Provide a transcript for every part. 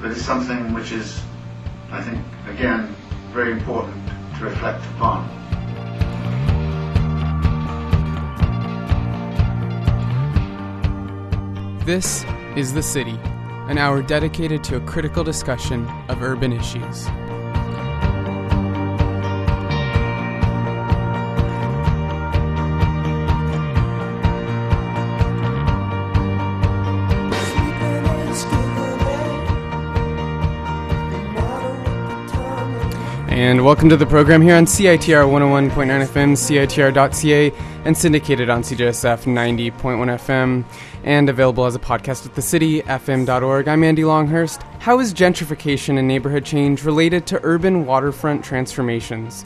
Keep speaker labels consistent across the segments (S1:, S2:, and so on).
S1: that is something which is, I think, again, very important to reflect upon.
S2: This is The City, an hour dedicated to a critical discussion of urban issues. And welcome to the program here on CITR 101.9 FM, CITR.ca, and syndicated on CJSF 90.1 FM, and available as a podcast at thecityfm.org. I'm Andy Longhurst. How is gentrification and neighborhood change related to urban waterfront transformations?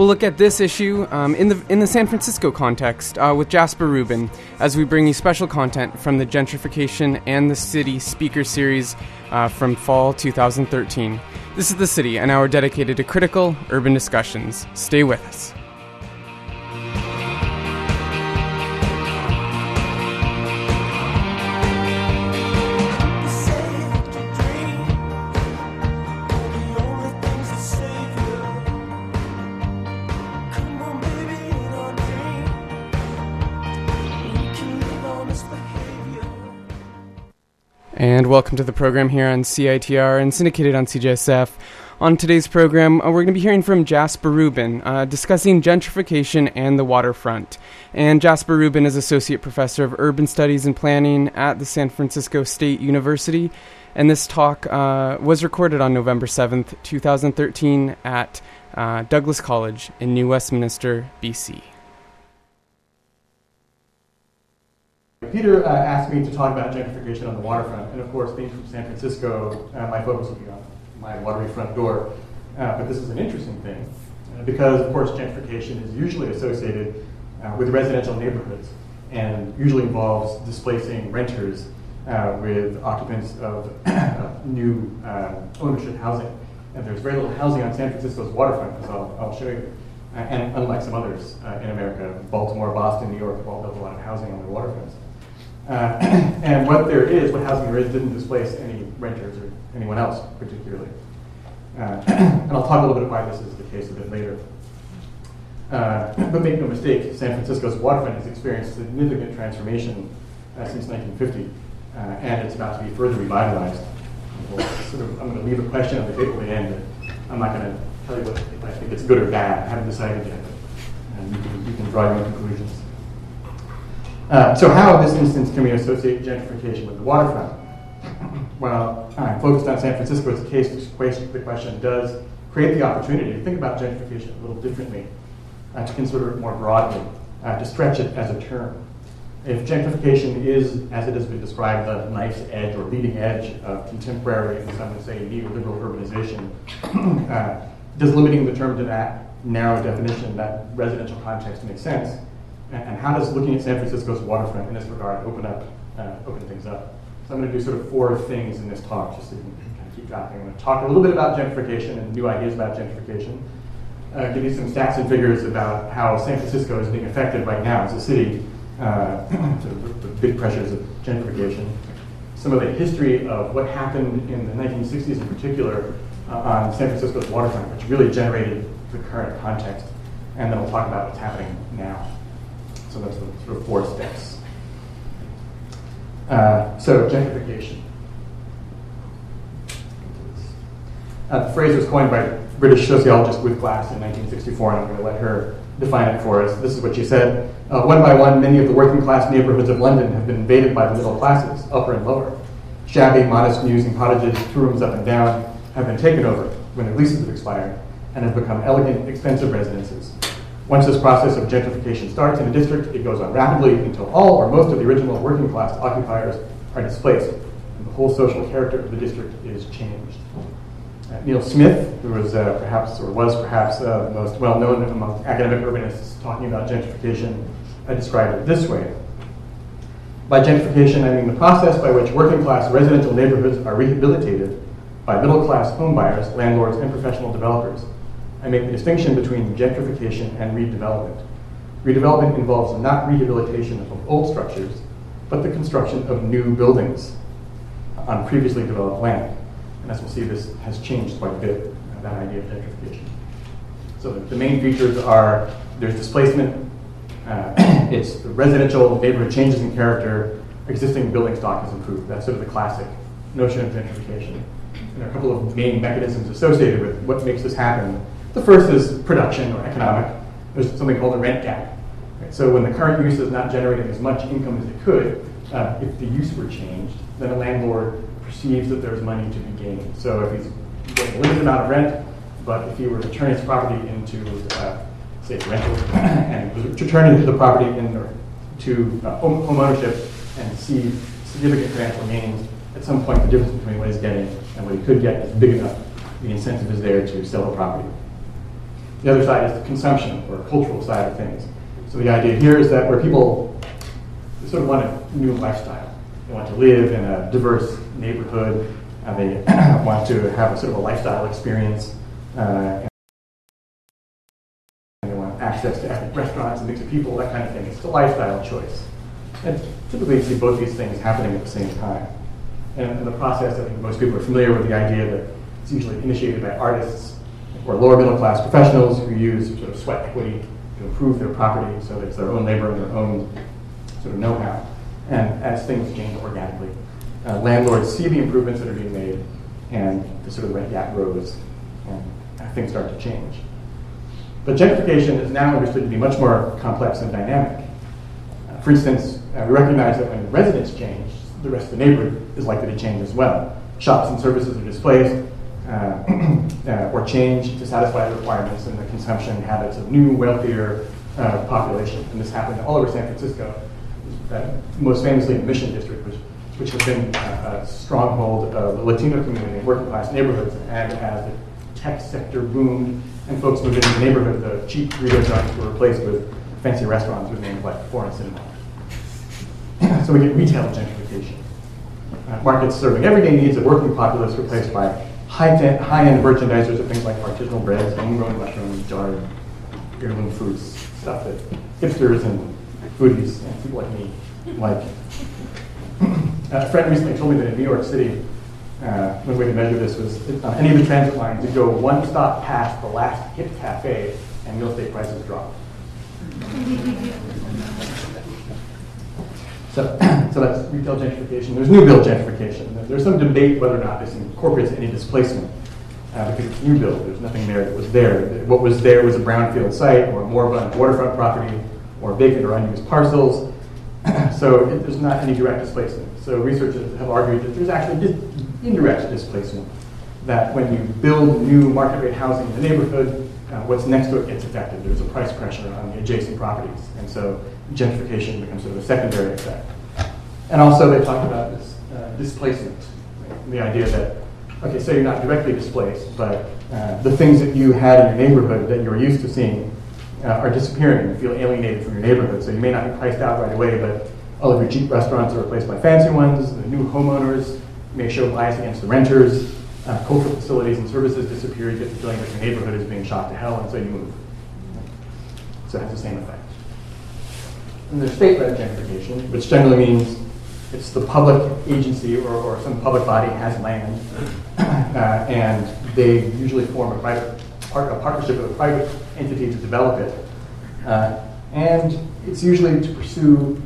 S2: We'll look at this issue um, in the in the San Francisco context uh, with Jasper Rubin as we bring you special content from the Gentrification and the City Speaker Series uh, from fall 2013. This is The City, an hour dedicated to critical urban discussions. Stay with us. And welcome to the program here on CITR and syndicated on CJSF. On today's program, uh, we're going to be hearing from Jasper Rubin uh, discussing gentrification and the waterfront. And Jasper Rubin is Associate Professor of Urban Studies and Planning at the San Francisco State University. And this talk uh, was recorded on November 7th, 2013, at uh, Douglas College in New Westminster, BC.
S3: Peter uh, asked me to talk about gentrification on the waterfront, and of course, being from San Francisco, uh, my focus would be on my watery front door. Uh, but this is an interesting thing uh, because, of course, gentrification is usually associated uh, with residential neighborhoods and usually involves displacing renters uh, with occupants of new ownership housing. And there's very little housing on San Francisco's waterfront, as I'll, I'll show you. and unlike some others in America, Baltimore, Boston, New York have all built a lot of housing on their waterfronts. Uh, and what there is, what housing there is, didn't displace any renters or anyone else particularly. Uh, and I'll talk a little bit about why this is the case a bit later. Uh, but make no mistake, San Francisco's waterfront has experienced significant transformation uh, since 1950, uh, and it's about to be further revitalized. We'll sort of, I'm going to leave a question on the table at the end. I'm not going to tell you what, I think it's good or bad. I haven't decided yet. And you can, you can draw your own conclusions. Uh, so how, in this instance, can we associate gentrification with the waterfront? Well, I'm focused on San Francisco as a case. The question does create the opportunity to think about gentrification a little differently, uh, to consider it more broadly, uh, to stretch it as a term. If gentrification is, as it has been described, the knife's edge or leading edge of contemporary, and some would say neoliberal urbanization, uh, does limiting the term to that narrow definition, that residential context, make sense? And how does looking at San Francisco's waterfront in this regard open up, uh, open things up? So I'm going to do sort of four things in this talk, just so you can kind of keep tracking. I'm going to talk a little bit about gentrification and new ideas about gentrification. Uh, give you some stats and figures about how San Francisco is being affected right now as a city, uh, sort of the big pressures of gentrification. Some of the history of what happened in the 1960s in particular uh, on San Francisco's waterfront, which really generated the current context. And then we'll talk about what's happening now. So that's the sort of four steps. Uh, so gentrification. Uh, the phrase was coined by British sociologist Ruth Glass in 1964, and I'm going to let her define it for us. This is what she said. Uh, one by one, many of the working class neighborhoods of London have been invaded by the middle classes, upper and lower. Shabby, modest and cottages, two rooms up and down, have been taken over when their leases have expired and have become elegant, expensive residences. Once this process of gentrification starts in a district, it goes on rapidly until all or most of the original working class occupiers are displaced and the whole social character of the district is changed. Uh, Neil Smith, who was uh, perhaps or was perhaps uh, the most well known among academic urbanists talking about gentrification, I described it this way. By gentrification, I mean the process by which working class residential neighborhoods are rehabilitated by middle class homebuyers, landlords, and professional developers. I make the distinction between gentrification and redevelopment. Redevelopment involves not rehabilitation of old structures, but the construction of new buildings on previously developed land. And as we'll see, this has changed quite a bit, uh, that idea of gentrification. So the, main features are there's displacement, uh, it's residential neighborhood changes in character, existing building stock is improved. That's sort of the classic notion of gentrification. And there are a couple of main mechanisms associated with what makes this happen. The first is production or economic. There's something called a rent gap. Right? So when the current use is not generating as much income as it could, uh, if the use were changed, then a landlord perceives that there's money to be gained. So if he's getting a limited amount of rent, but if he were to turn his property into, uh, say, rental, and to turn into the property into uh, home, home ownership and see significant financial gains, at some point the difference between what he's getting and what he could get is big enough. The incentive is there to sell the property. The other side is the consumption or cultural side of things. So the idea here is that where people sort of want a new lifestyle, they want to live in a diverse neighborhood, and they want to have a sort of a lifestyle experience, uh, and they want access to restaurants and mix of people, that kind of thing. It's a lifestyle choice. And typically you see both these things happening at the same time. And in the process, I think most people are familiar with the idea that it's usually initiated by artists or lower middle class professionals who use sort of sweat equity to improve their property so it's their own labor and their own sort of know-how. And as things change organically, uh, landlords see the improvements that are being made and the sort of rent gap grows and things start to change. But gentrification is now understood to be much more complex and dynamic. Uh, for instance, uh, we recognize that when residents change, the rest of the neighborhood is likely to change as well. Shops and services are displaced, uh, uh, or change to satisfy the requirements and the consumption habits of new, wealthier uh, population. And this happened all over San Francisco, most famously in the Mission District, which, which has been a stronghold of the Latino community and working class neighborhoods. And as the tech sector boomed and folks moved into the neighborhood, the cheap burrito joints were replaced with fancy restaurants with names like Foreign Cinema. so we get retail gentrification. Uh, markets serving everyday needs of working populace replaced by high-end high merchandisers of things like artisanal breads, homegrown mushrooms, jarred heirloom fruits, stuff that hipsters and foodies and people like me like. a friend recently told me that in New York City, uh, one way to measure this was on any of the transit lines, you go one stop past the last hip cafe and real estate prices drop. So, so that's retail gentrification. There's new build gentrification. There's some debate whether or not this incorporates any displacement uh, because it's new build. There's nothing there that was there. What was there was a brownfield site or more of a waterfront property or vacant or unused parcels. so it, there's not any direct displacement. So researchers have argued that there's actually dis- indirect displacement. That when you build new market rate housing in the neighborhood, uh, what's next to it gets affected. There's a price pressure on the adjacent properties. And so gentrification becomes sort of a secondary effect. And also they talked about this uh, displacement, right? the idea that, okay, so you're not directly displaced, but uh, the things that you had in your neighborhood that you were used to seeing uh, are disappearing. You feel alienated from your neighborhood, so you may not be priced out right away, but all of your cheap restaurants are replaced by fancy ones. The new homeowners may show bias against the renters. Uh, cultural facilities and services disappear. You get the feeling that your neighborhood is being shot to hell, and so you move. So it has the same effect. And there's state-led gentrification, which generally means it's the public agency or, or some public body has land, uh, and they usually form a private part, a partnership with a private entity to develop it. Uh, and it's usually to pursue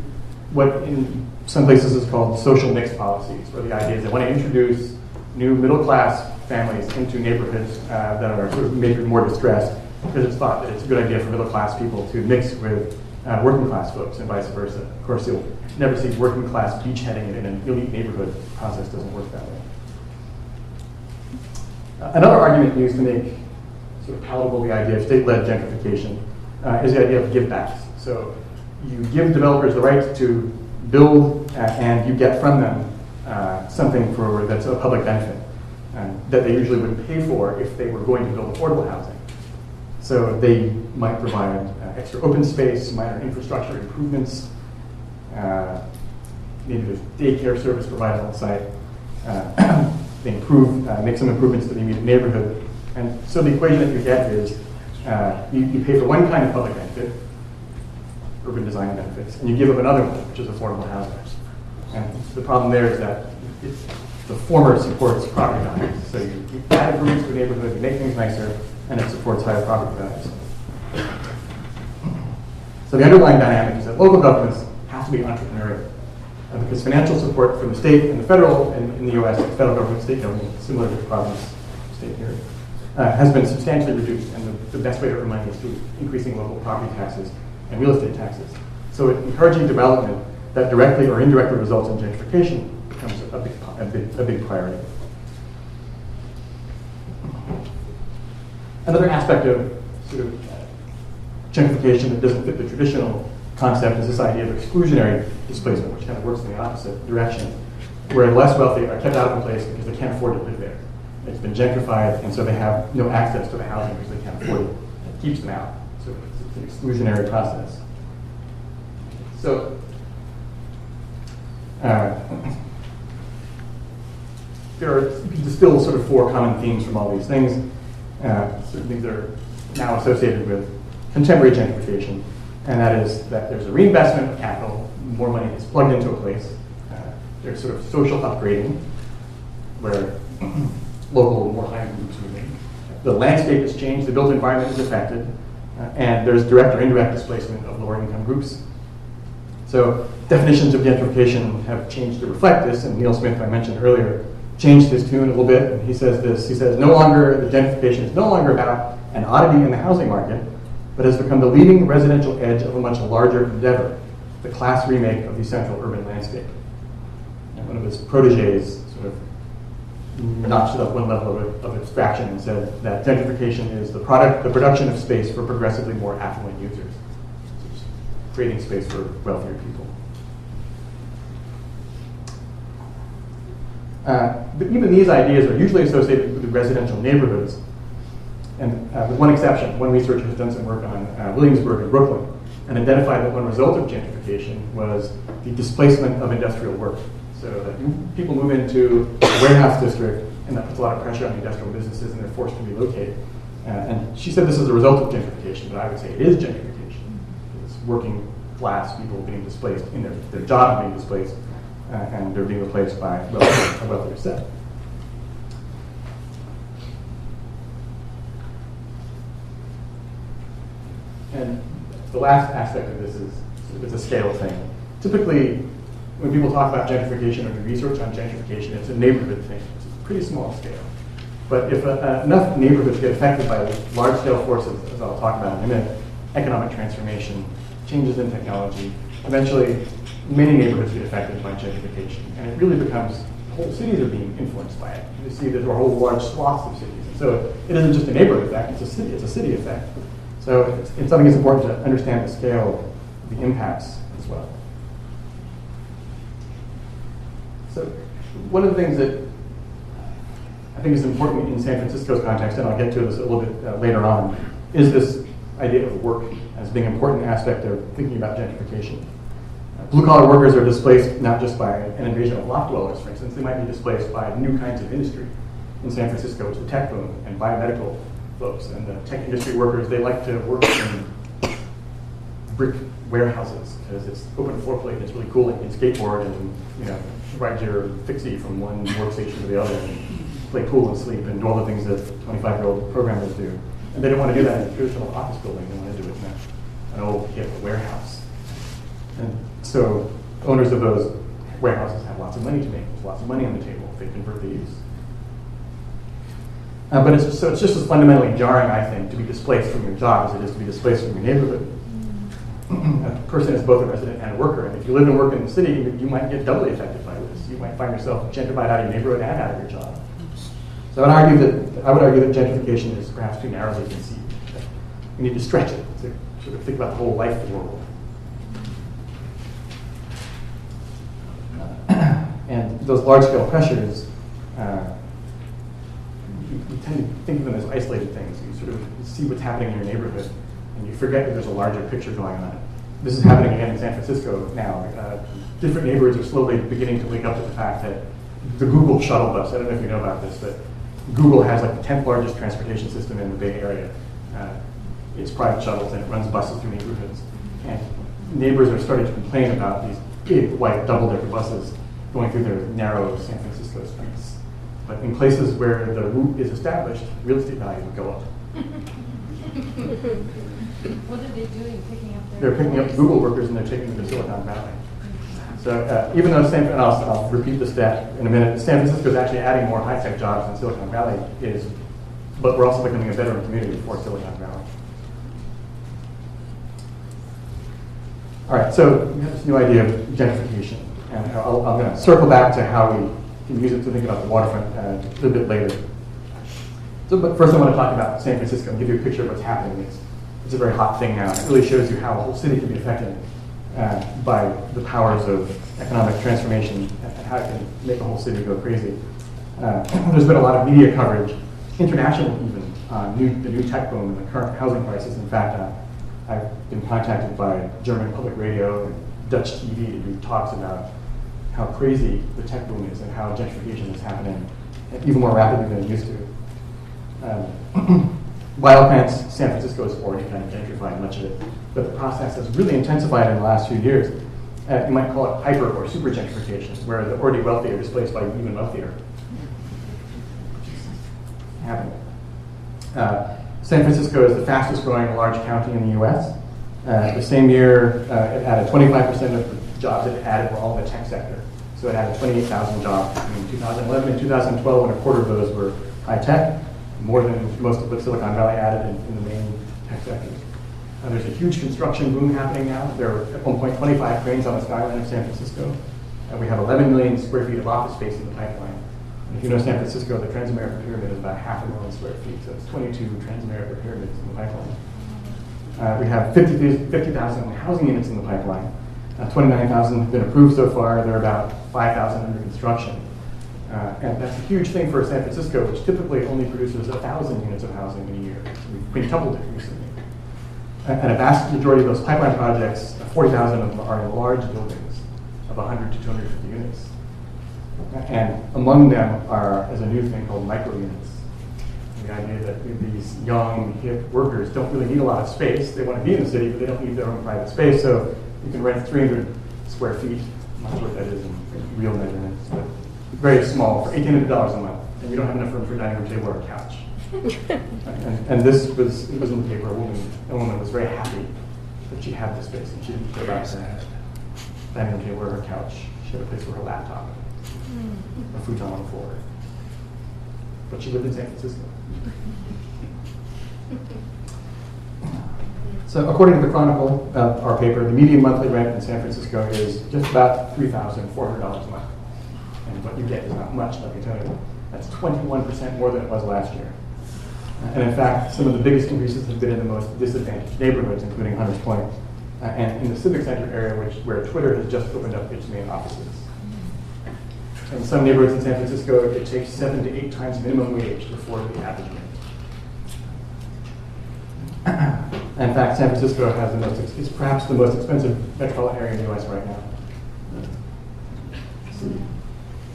S3: what in some places is called social mix policies, where the idea is they want to introduce new middle class families into neighborhoods uh, that are sort of maybe more distressed because it's thought that it's a good idea for middle class people to mix with uh, working class folks and vice versa. Of course, you'll never see working class beachheading in an elite neighborhood. Process doesn't work that way. Uh, another argument used to make sort of palatable the idea of state-led gentrification uh, is the idea of givebacks. So you give developers the right to build uh, and you get from them uh, something for that's a public benefit that they usually wouldn't pay for if they were going to build affordable housing. So they might provide extra open space, minor infrastructure improvements, uh, maybe there's daycare service provided on site. Uh, they improve, uh, make some improvements to the immediate neighborhood. And so the equation that you get is you, you pay for one kind of public benefit, urban design benefits, and you give up another one, which is affordable housing. And the problem there is that the former supports property values. So you, you add improvements to the neighborhood, you make things nicer, and it supports higher property values. So the underlying dynamic is that local governments have to be entrepreneurial. Uh, because financial support from the state and the federal, and in the US, the federal government, state government, similar to the province state here, uh, has been substantially reduced. And the, the best way to earn money is through increasing local property taxes and real estate taxes. So encouraging development that directly or indirectly results in gentrification becomes a big, a big, a big priority. Another aspect of sort of gentrification that doesn't fit the traditional concept is this idea of exclusionary displacement, which kind of works in the opposite direction, where less wealthy are kept out of a place because they can't afford to live there. It's been gentrified, and so they have no access to the housing because they can't afford it. It keeps them out. So it's an exclusionary process. So, uh, there are, still sort of four common themes from all these things. Uh, certain things are now associated with contemporary gentrification, and that is that there's a reinvestment of capital, more money is plugged into a place. Uh, there's sort of social upgrading, where local, more high groups move in. The landscape has changed, the built environment is affected, uh, and there's direct or indirect displacement of lower income groups. So definitions of gentrification have changed to reflect this, and Neil Smith, I mentioned earlier, changed his tune a little bit, and he says this. He says, no longer, the gentrification is no longer about an oddity in the housing market, but has become the leading residential edge of a much larger endeavor, the class remake of the central urban landscape. And one of his proteges sort of notched it up one level of, abstraction and said that gentrification is the product, the production of space for progressively more affluent users, creating space for wealthier people. Uh, but even these ideas are usually associated with the residential neighborhoods, and uh, with one exception. One researcher has done some work on uh, Williamsburg and Brooklyn and identified that one result of gentrification was the displacement of industrial work. So that people move into a warehouse district, and that puts a lot of pressure on the industrial businesses, and they're forced to relocate. Uh, and she said this is a result of gentrification, but I would say it is gentrification. It's working class people being displaced in their, their job being displaced uh, and they're being replaced by a wealthier set. And the last aspect of this is it's a scale thing. Typically, when people talk about gentrification or do research on gentrification, it's a neighborhood thing. It's a pretty small scale. But if uh, enough neighborhoods get affected by large-scale forces, as I'll talk about in a minute, economic transformation, changes in technology, eventually many neighborhoods get affected by gentrification, and it really becomes whole cities are being influenced by it. You see that there are whole large swaths of cities. And so it isn't just a neighborhood effect; it's a city. It's a city effect. So it's, it's something that's important to understand the scale of the impacts as well. So one of the things that I think is important in San Francisco's context, and I'll get to this a little bit uh, later on, is this idea of work as being an important aspect of thinking about gentrification. Blue collar workers are displaced not just by an invasion of loft dwellers, for instance, they might be displaced by new kinds of industry. In San Francisco, it's the tech boom and biomedical folks. And the tech industry workers, they like to work in brick warehouses because it's open floor plate and it's really cool. You can skateboard and you know ride your fixie from one workstation to the other and play pool and sleep and do all the things that 25 year old programmers do. And they don't want to do that in a traditional office building. They want to do it in an old hip warehouse. And so owners of those warehouses have lots of money to make. There's lots of money on the table they convert the use. Uh, but it's, so it's just as fundamentally jarring, I think, to be displaced from your job as it is to be displaced from your neighborhood. a person is both a resident and a worker, and if you live and work in the city, you, might get doubly affected by this. You might find yourself gentrified out of your neighborhood and out of your job. So I would argue that I would argue that gentrification is perhaps too narrowly conceived. We need to stretch it to sort of think about the whole life of the world. And those large-scale pressures, uh, tend to think of them as isolated things. You sort of see what's happening in your neighborhood, and you forget that there's a larger picture going on. This is happening again in San Francisco now. Uh, different neighborhoods are slowly beginning to wake up to the fact that the Google shuttle bus, I don't know if you know about this, but Google has like the 10th largest transportation system in the Bay Area. Uh, it's private shuttles and it runs buses through neighborhoods. And neighbors are starting to complain about these big white double-decker buses going through their narrow San Francisco streets. But in places where the route is established, real estate value would go up.
S4: What are they doing, picking up their?
S3: They're picking up Google workers and they're taking them to Silicon Valley. So uh, even though San, and I'll, I'll repeat the stat in a minute, San Francisco is actually adding more high-tech jobs than Silicon Valley is, but we're also becoming a veteran community for Silicon Valley. All right, so we have this new idea of gentrification, and I'll, I'm going to circle back to how we can use it to think about the waterfront uh, a little bit later. So, but first I want to talk about San Francisco and give you a picture of what's happening. It's, it's a very hot thing now. It really shows you how a whole city can be affected uh, by the powers of economic transformation and how it can make a whole city go crazy. Uh, there's been a lot of media coverage, international even, on new, the new tech boom and the current housing crisis. In fact, uh, I've been contacted by German public radio and Dutch TV to do talks about how crazy the tech boom is and how gentrification is happening even more rapidly than it used to. Um, San Francisco has already kind of gentrified much of it, but the process has really intensified in the last few years. Uh, you might call it hyper or super gentrification, where the already wealthy are displaced by even wealthier. Happening. Uh, San Francisco is the fastest growing large county in the US. Uh, the same year, uh, it added 25% of the jobs it added were all in the tech sector. So it added 28,000 jobs between 2011 and 2012, and a quarter of those were high tech more than most of what Silicon Valley added in, in the main tech sectors. Uh, there's a huge construction boom happening now. There are at one point 25 cranes on the skyline of San Francisco. And we have 11 million square feet of office space in the pipeline. And if you know San Francisco, the Transamerica Pyramid is about half a million square feet, so it's 22 Transamerica Pyramids in the pipeline. Uh, we have 50,000 50, housing units in the pipeline. Uh, 29,000 have been approved so far. There are about 5,000 under construction. Uh, and that's a huge thing for San Francisco, which typically only produces 1,000 units of housing in a year. So we've quintupled it recently. And a vast majority of those pipeline projects, uh, 40,000 of them are in large buildings of 100 to 250 units. And among them are, is a new thing called micro units. The idea that these young, hip workers don't really need a lot of space. They want to be in the city, but they don't need their own private space. So you can rent 300 square feet, I'm not sure what that is in real measurements, but very small, for $1,800 a month, and you don't have enough room for a dining room table or a couch. and, and, this was, it was in the paper, a woman, a woman was very happy that she had this space, and she didn't care about a dining room table or her couch. She had a place for her laptop, a futon on the floor. But she lived in San Francisco. So according to the Chronicle, uh, our paper, the median monthly rent in San Francisco is just about $3,400 a month and what you get is not much, let me tell you. That's 21% more than it was last year. And in fact, some of the biggest increases have been in the most disadvantaged neighborhoods, including Hunters Point, uh, and in the Civic Center area, which, where Twitter has just opened up its main offices. In some neighborhoods in San Francisco, it takes seven to eight times minimum wage to afford the average rent. in fact, San Francisco has the most, is perhaps the most expensive metropolitan area in the US right now.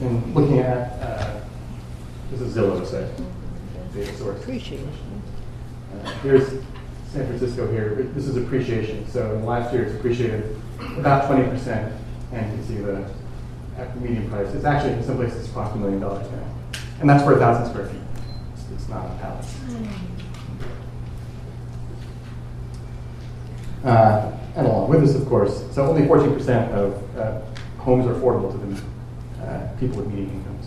S3: And looking at, uh, this is Zillow site, data source.
S5: Appreciation.
S3: Uh, here's San Francisco here. This is appreciation. So in the last year, it's appreciated about 20%, and you can see the median price. It's actually in some places it's cost a million dollars now, and that's for a thousand square feet. It's, it's not a palace. Uh, and along with this, of course, so only 14% of uh, homes are affordable to the uh, people with median incomes.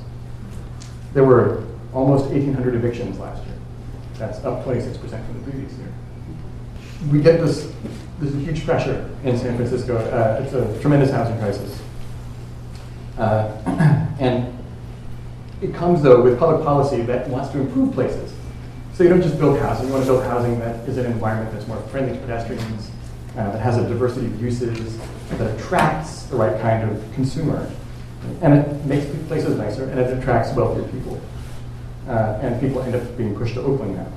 S3: There were almost 1,800 evictions last year. That's up 26% from the previous year. We get this, there's a huge pressure in San Francisco. Uh, it's a tremendous housing crisis. Uh, and it comes, though, with public policy that wants to improve places. So you don't just build housing, you want to build housing that is an environment that's more friendly to pedestrians, uh, that has a diversity of uses, that attracts the right kind of consumer, And it makes places nicer, and it attracts wealthier people. Uh, and people end up being pushed to Oakland now.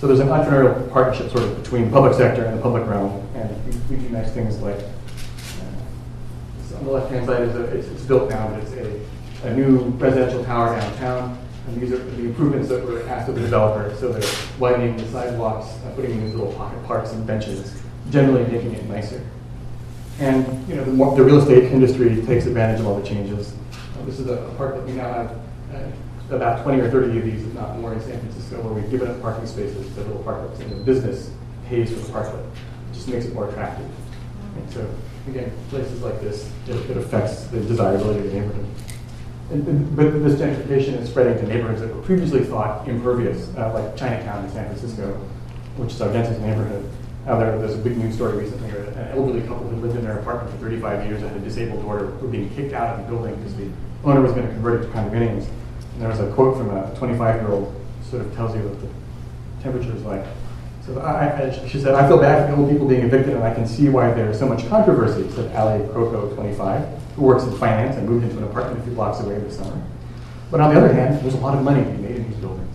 S3: So there's an entrepreneurial partnership sort of between public sector and the public realm, and we, we do nice things like, uh, on the left-hand side is a, it's, it's built now, but it's a, a new residential tower downtown, and these are the improvements that were asked of the developer. So they're widening the sidewalks, uh, putting in these little pocket parks and benches, generally making it nicer. And you know, the, the real estate industry takes advantage of all the changes. Uh, this is a, a park that we now have uh, about 20 or 30 of these, if not more, in San Francisco, where we've given up parking spaces to little parklets, and the business pays for the parklet. It just makes it more attractive. And so, again, places like this, it, it affects the desirability of the neighborhood. And, and, but this gentrification is spreading to neighborhoods that were previously thought impervious, uh, like Chinatown in San Francisco, which is our densest neighborhood. Uh, there, there's a big news story recently where an elderly couple who lived in their apartment for 35 years and had a disabled daughter were being kicked out of the building because the owner was going to convert it to condominiums. And there was a quote from a 25 year old sort of tells you what the temperature is like. So I, she said, I feel bad for the old people being evicted, and I can see why there's so much controversy, said Ali Croco, 25, who works in finance and moved into an apartment a few blocks away this summer. But on the other hand, there's a lot of money to be made in these buildings.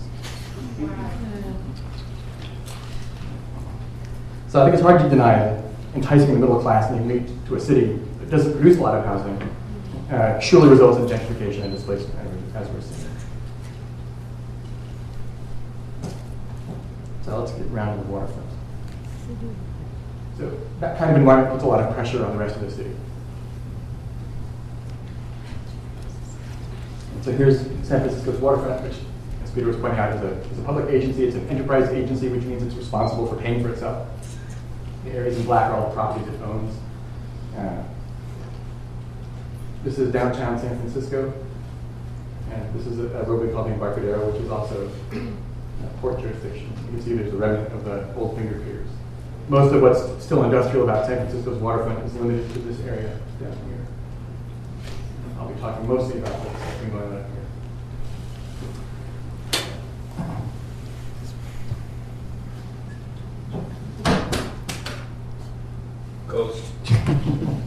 S3: So I think it's hard to deny that enticing the middle class and the elite to a city that doesn't produce a lot of housing uh, surely results in gentrification and displacement, as we're seeing. So let's get around to the waterfront. So that kind of environment puts a lot of pressure on the rest of the city. So here's San Francisco's waterfront, which, as Peter was pointing out, is a, is a public agency. It's an enterprise agency, which means it's responsible for paying for itself. The areas in black are all properties it owns. Uh, this is downtown San Francisco, and this is a, a road we call the Embarcadero, which is also a port jurisdiction. You can see there's a remnant of the old finger piers. Most of what's still industrial about San Francisco's waterfront is limited to this area down here. I'll be talking mostly about been going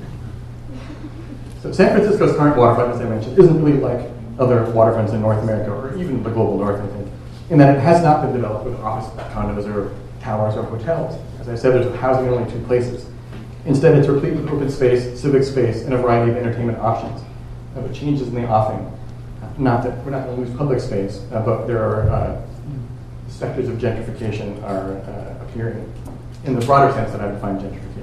S3: So San Francisco's current waterfront, as I mentioned, isn't really like other waterfronts in North America or even the global north, I think, in that it has not been developed with office condos or towers or hotels. As I said, there's housing in only two places. Instead, it's replete with open space, civic space, and a variety of entertainment options. Uh, but changes in the offing. Not that we're not going to lose public space, uh, but there are uh, sectors of gentrification are uh, appearing in the broader sense that I define gentrification.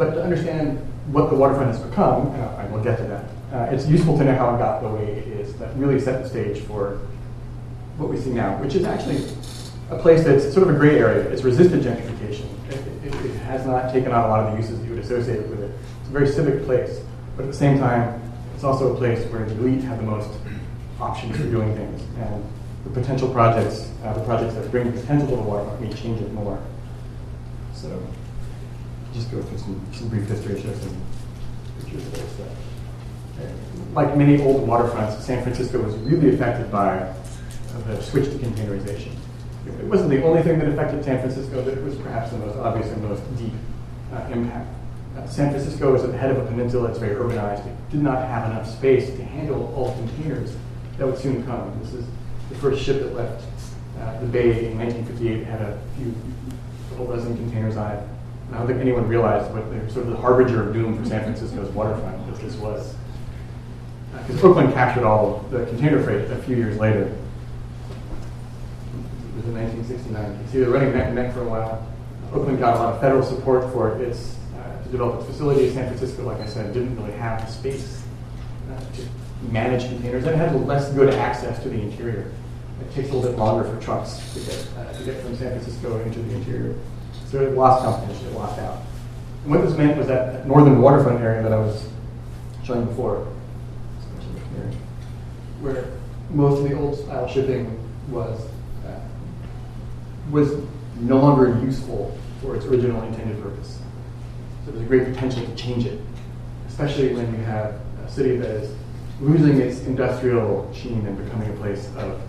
S3: But to understand what the waterfront has become, and I will get to that, uh, it's useful to know how it got the way it is. That really set the stage for what we see now, which is actually a place that's sort of a gray area. It's resisted gentrification. It, it, it, has not taken on a lot of the uses that you would associate with it. It's a very civic place, but at the same time, it's also a place where the elite have the most options for doing things. And the potential projects, uh, the projects that bring potential to the waterfront may change it more. So just go through some, some brief history, show some pictures of this stuff. Like many old waterfronts, San Francisco was really affected by the switch to containerization. It wasn't the only thing that affected San Francisco, but it was perhaps the most obvious and most deep uh, impact. Uh, San Francisco is at the head of a peninsula, it's very urbanized. It did not have enough space to handle all the containers that would soon come. This is the first ship that left uh, the bay in 1958 It had a few, couple dozen containers on it. I don't think anyone realized what sort of the harbinger of doom for San Francisco's waterfront that this was. Because uh, Oakland captured all the container freight a few years later. It was in 1969. You see, they're running neck and neck for a while. Oakland got a lot of federal support for its uh, to develop its facility. San Francisco, like I said, didn't really have the space uh, to manage containers, and it had less good access to the interior. It takes a little bit longer for trucks to get uh, to get from San Francisco into the interior. So it lost competition, it lost out. And what this meant was that northern waterfront area that I was showing before, where most of the old style shipping was, uh, was no longer useful for its original intended purpose. So there's a great potential to change it, especially when you have a city that is losing its industrial sheen and becoming a place of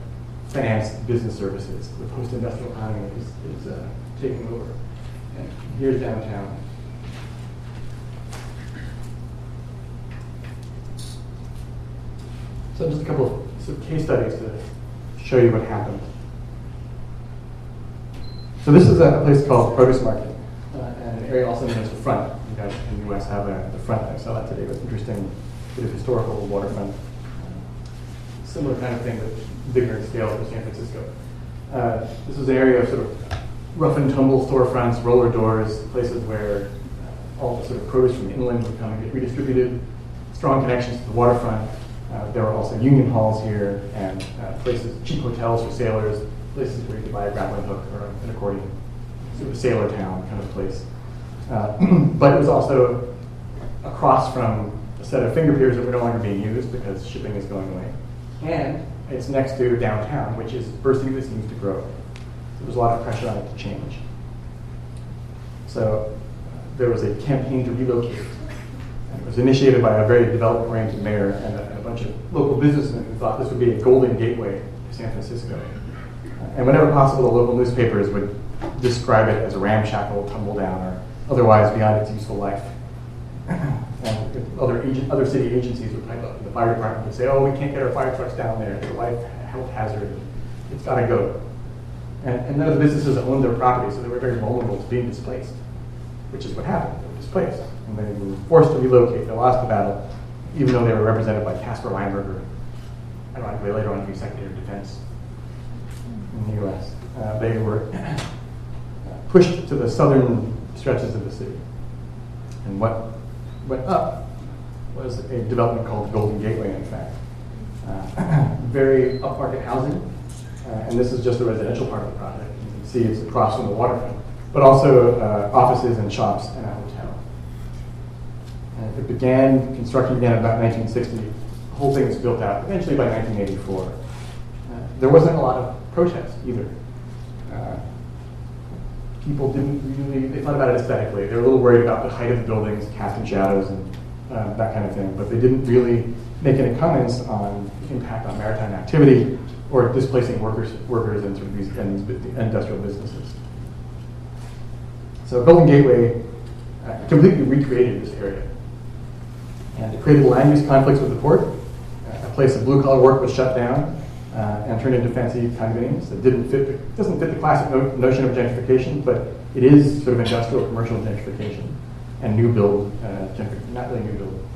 S3: finance business services. The post-industrial economy is, is uh, taking over. Here's downtown. So just a couple of so case studies to show you what happened. So this is a place called Produce Market, uh, and an area also known as the Front. You guys in the U.S. have a, the Front. I saw that today. It was interesting bit of historical waterfront. Uh, similar kind of thing, but bigger in scale for San Francisco. Uh, this is an area of sort of rough and tumble storefronts, roller doors, places where uh, all the sort of produce from inland would come and get redistributed. Strong connections to the waterfront. Uh, there were also union halls here and uh, places, cheap hotels for sailors, places where you could buy a grappling hook or an accordion. Sort of a sailor town kind of place. Uh, but it was also across from a set of finger piers that were no longer being used because shipping is going away. And it's next to downtown, which is bursting at the seams to grow. So was a lot of pressure on it to change. So there was a campaign to relocate. And it was initiated by a very development-oriented mayor and a, a bunch of local businessmen who thought this would be a golden gateway to San Francisco. And whenever possible, the local newspapers would describe it as a ramshackle, tumble down, or otherwise beyond its useful life. and other agent, other city agencies would pipe up. The fire department would say, "Oh, we can't get our fire trucks down there. It's a life health hazard. It's got to go." And, and none of the businesses owned their property, so they were very vulnerable to being displaced, which is what happened. They were displaced, and they were forced to relocate. They lost the battle, even though they were represented by Caspar Weinberger, ironically later on to be Secretary of Defense in the U.S. Uh, they were pushed to the southern stretches of the city. And what went up was a development called Golden Gateway, in fact. Uh, very upmarket housing, uh, and this is just the residential part of the project. You can see it's across from the waterfront, but also uh, offices and shops and a hotel. It began, construction began about 1960. The whole thing was built out eventually by 1984. Uh, there wasn't a lot of protest either. Uh, people didn't really, they thought about it aesthetically. They were a little worried about the height of the buildings, casting shadows, and uh, that kind of thing, but they didn't really make any comments on impact on maritime activity or displacing workers, workers in sort of these industrial businesses. So Golden Gateway uh, completely recreated this area. And it created land use conflicts with the port. Uh, a place of blue collar work was shut down uh, and turned into fancy condominiums that didn't fit the, doesn't fit the classic no, notion of gentrification, but it is sort of industrial commercial gentrification and new build, uh, not really new build,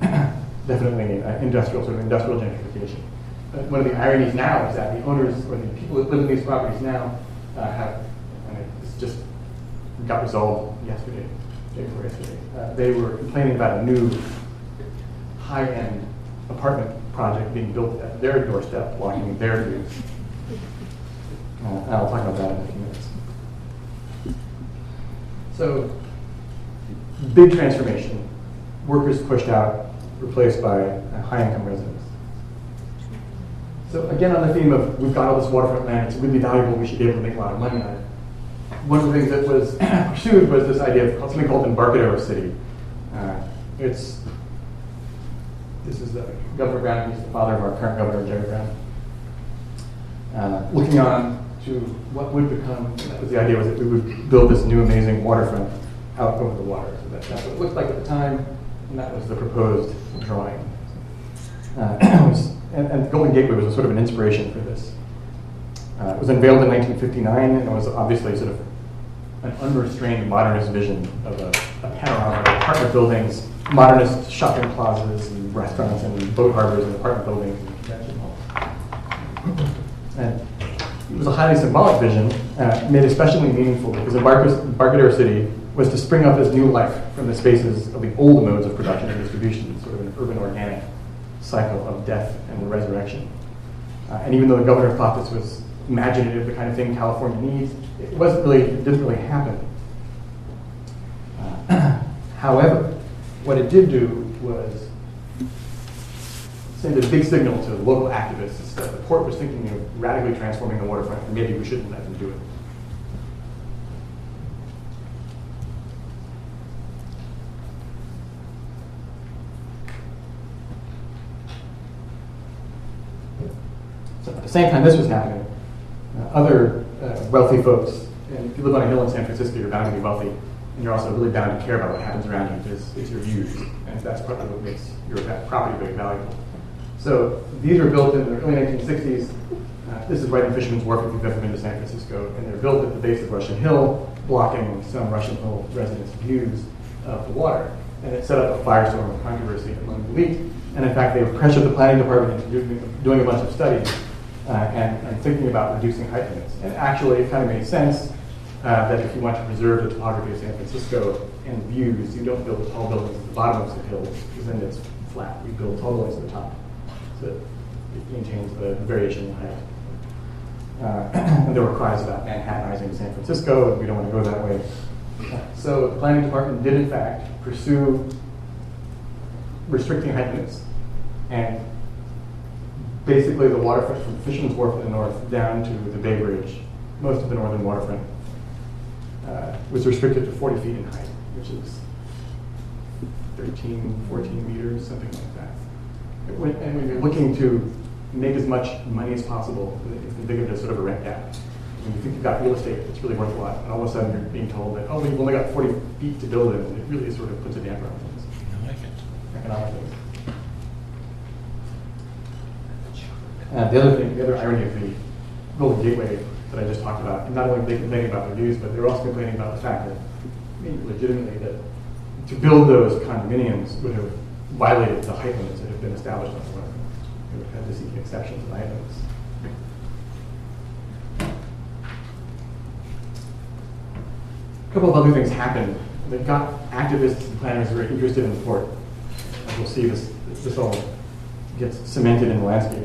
S3: definitely uh, industrial sort of industrial gentrification. One of the ironies now is that the owners or the people that live in these properties now uh, have, and it's just got resolved yesterday, day before yesterday. Uh, they were complaining about a new high-end apartment project being built at their doorstep, blocking their views. Uh, I'll talk about that in a few minutes. So, big transformation. Workers pushed out, replaced by high-income residents. So again, on the theme of we've got all this waterfront land, it's really valuable, we should be able to make a lot of money on it. One of the things that was pursued was this idea of something called Embarcadero City. Uh, it's this is uh, Governor Brown, he's the father of our current governor, Jerry Brown. Uh, looking on to what would become, that was the idea was that we would build this new amazing waterfront out over the water. So that, that's what it looked like at the time, and that was the proposed drawing. Uh, and, and, Golden Gateway was sort of an inspiration for this. Uh, it was unveiled in 1959, and it was obviously sort of an unrestrained modernist vision of a, a panorama of apartment buildings, modernist shopping plazas, and restaurants, and boat harbors, and apartment buildings, and convention halls. And it was a highly symbolic vision, uh, made especially meaningful because Embarcadero City was to spring up as new life from the spaces of the old modes of production and distribution, sort of an urban organic cycle of death and resurrection. Uh, and even though the governor thought this was imaginative, the kind of thing California needs, it wasn't really, it didn't really happen. Uh, however, what it did do was send a big signal to local activists that the port was thinking of radically transforming the waterfront, and maybe we shouldn't let them do it. Same time this was happening, uh, other uh, wealthy folks, and if you live on a hill in San Francisco, you're bound to be wealthy, and you're also really bound to care about what happens around you because it's your views, and that's partly what makes your property very valuable. So these were built in the early 1960s. Uh, this is right in Fisherman's Wharf if you've ever been to San Francisco. And they're built at the base of Russian Hill, blocking some Russian Hill residents' views of the water. And it set up a firestorm of controversy among the elite. And in fact, they pressured the planning department into doing a bunch of studies uh, and, and thinking about reducing height limits. And actually, it kind of made sense uh, that if you want to preserve the topography of San Francisco and views, you don't build tall buildings at the bottom of the hills, because then it's flat. You build tall buildings at the top. So it maintains the variation in height. Uh, and there were cries about Manhattanizing San Francisco, and we don't want to go that way. So the planning department did, in fact, pursue restricting height limits and basically the waterfront from Fisherman's Wharf in the north down to the Bay Bridge, most of the northern waterfront, uh, was restricted to 40 feet in height, which is 13, 14 meters, something like that. It went- and when you're looking to make as much money as possible, you can think of it as sort of a rent gap. When you think you've got real estate that's really worth a lot, and all of a sudden you're being told that, oh, you've only got 40 feet to build it, it really sort of puts a damper on things,
S5: I like it.
S3: economic Uh, the other thing, the other irony of the Golden Gateway that I just talked about, not only they complaining about their views, but they're also complaining about the fact that, legitimately, that to build those condominiums would have violated the height limits that have been established on the waterfront. They would have had to seek exceptions to the height limits. A couple of other things happened that got activists and planners very interested in the port. As we'll see, this, this all gets cemented in the landscape.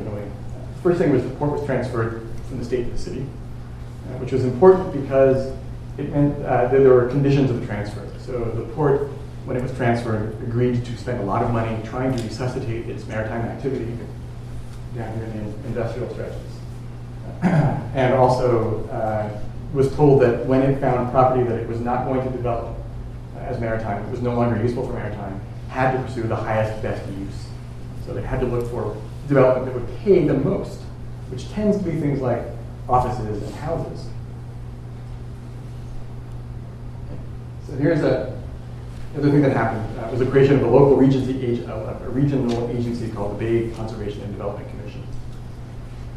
S3: First thing was the port was transferred from the state to the city, uh, which was important because it meant uh, that there were conditions of the transfer. So the port, when it was transferred, agreed to spend a lot of money trying to resuscitate its maritime activity down here in the industrial stretches. and also uh, was told that when it found property that it was not going to develop uh, as maritime, it was no longer useful for maritime, had to pursue the highest best use. So they had to look for development that would pay the most, which tends to be things like offices and houses. So here's a the other thing that happened uh, was the creation of a local regency, ag- uh, a regional agency called the Bay Conservation and Development Commission.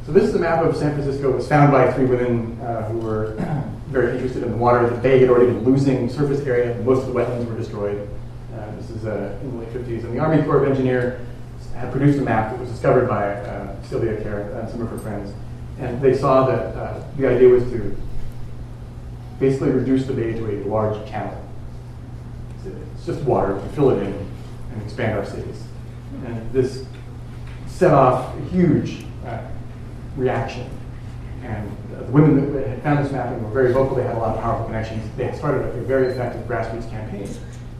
S3: So this is a map of San Francisco. It was found by three women uh, who were very interested in the water. The bay had already been losing surface area. Most of the wetlands were destroyed. Uh, this is uh, in the late 50s. And the Army Corps of Engineer had produced a map that was discovered by uh, Sylvia Kerr and some of her friends. And they saw that uh, the idea was to basically reduce the bay to a large channel. It's just water, we fill it in and expand our cities. And this set off a huge uh, reaction. And uh, the women that had found this mapping were very vocal, they had a lot of powerful connections. They had started a very effective grassroots campaign.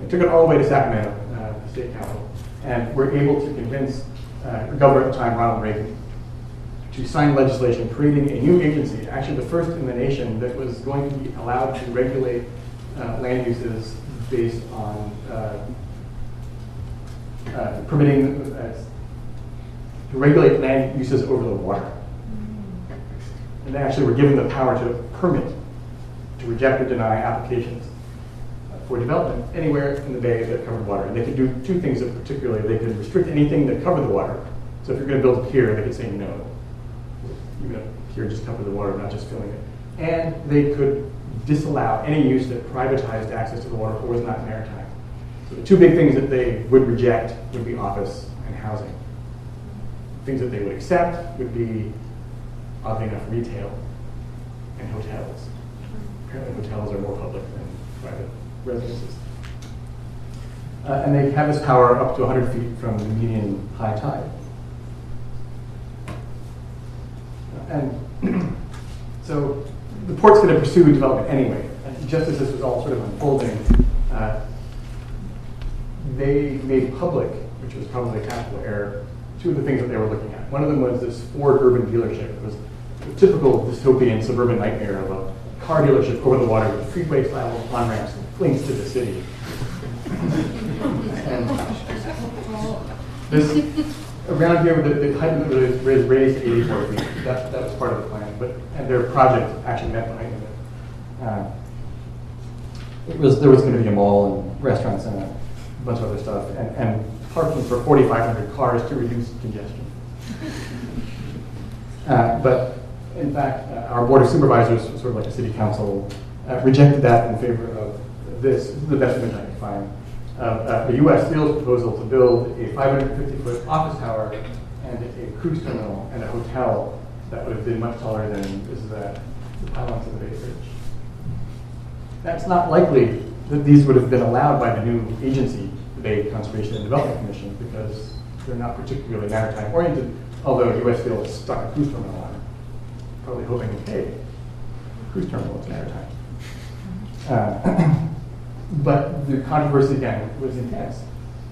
S3: They took it all the way to Sacramento, uh, the state capital, and we were able to convince uh, governor at the time, Ronald Reagan, to sign legislation creating a new agency, actually the first in the nation that was going to be allowed to regulate uh, land uses based on uh, uh, permitting, uh, to regulate land uses over the water. And they actually were given the power to permit, to reject or deny applications uh, for development anywhere in the bay that covered water. And they could do two things in particular. They could restrict anything that covered the water. So if you're going to build a pier, they could say no. Even a pier just covered the water, not just filling it. And they could disallow any use that privatized access to the water or was not maritime. So the two big things that they would reject would be office and housing. Things that they would accept would be, oddly enough, retail and hotels. Apparently hotels are more public than private residences. Uh, and they have this power up to 100 feet from the median high tide. And so the port's going to pursue development anyway. And just as this was all sort of unfolding, uh, they made public, which was probably a tactical error, two of the things that they were looking at. One of them was this Ford urban dealership. It was a typical dystopian suburban nightmare of a car dealership over the water with freeway style on ramps and links to the city. this around here, the, the height limit was raised, raised to 84 feet. That, that was part of the plan, but and their project actually met the height limit. Uh, it was there was going to be a mall and restaurants and a bunch of other stuff, and, and parking for 4,500 cars to reduce congestion. Uh, but in fact, uh, our board of supervisors, sort of like a city council, uh, rejected that in favor of this. This is the best image I can find. Uh, uh, the U.S. Steel's proposal to build a 550-foot office tower and a cruise terminal and a hotel that would have been much taller than this is at the pylons of the Bay Bridge. That's not likely that these would have been allowed by the new agency, the Bay Conservation and Development Commission, because they're not particularly maritime oriented, although U.S. Steel stuck a cruise terminal on it, probably hoping, hey, cruise terminal is maritime. Uh, but the controversy again was intense.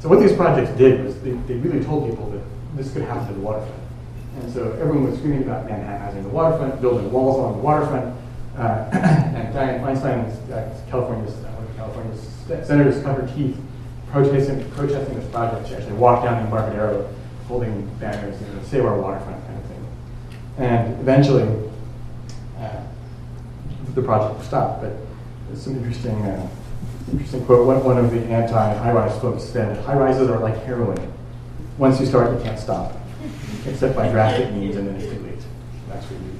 S3: So what these projects did was they, they really told people that this could happen to the waterfront. And so everyone was screaming about Manhattanizing the waterfront, building walls along the waterfront. Uh, and Dianne Feinstein, uh, California's, uh, California's senators, cut her teeth protesting, protesting this project. She actually walked down the Embarcadero holding banners, you know, save our waterfront kind of thing. And eventually, uh, the project stopped. But there's some interesting, uh, interesting quote. One, one of the anti-high-rise folks said, high-rises are like heroin. Once you start, you can't stop, except by drastic means and then it's too late. That's for you.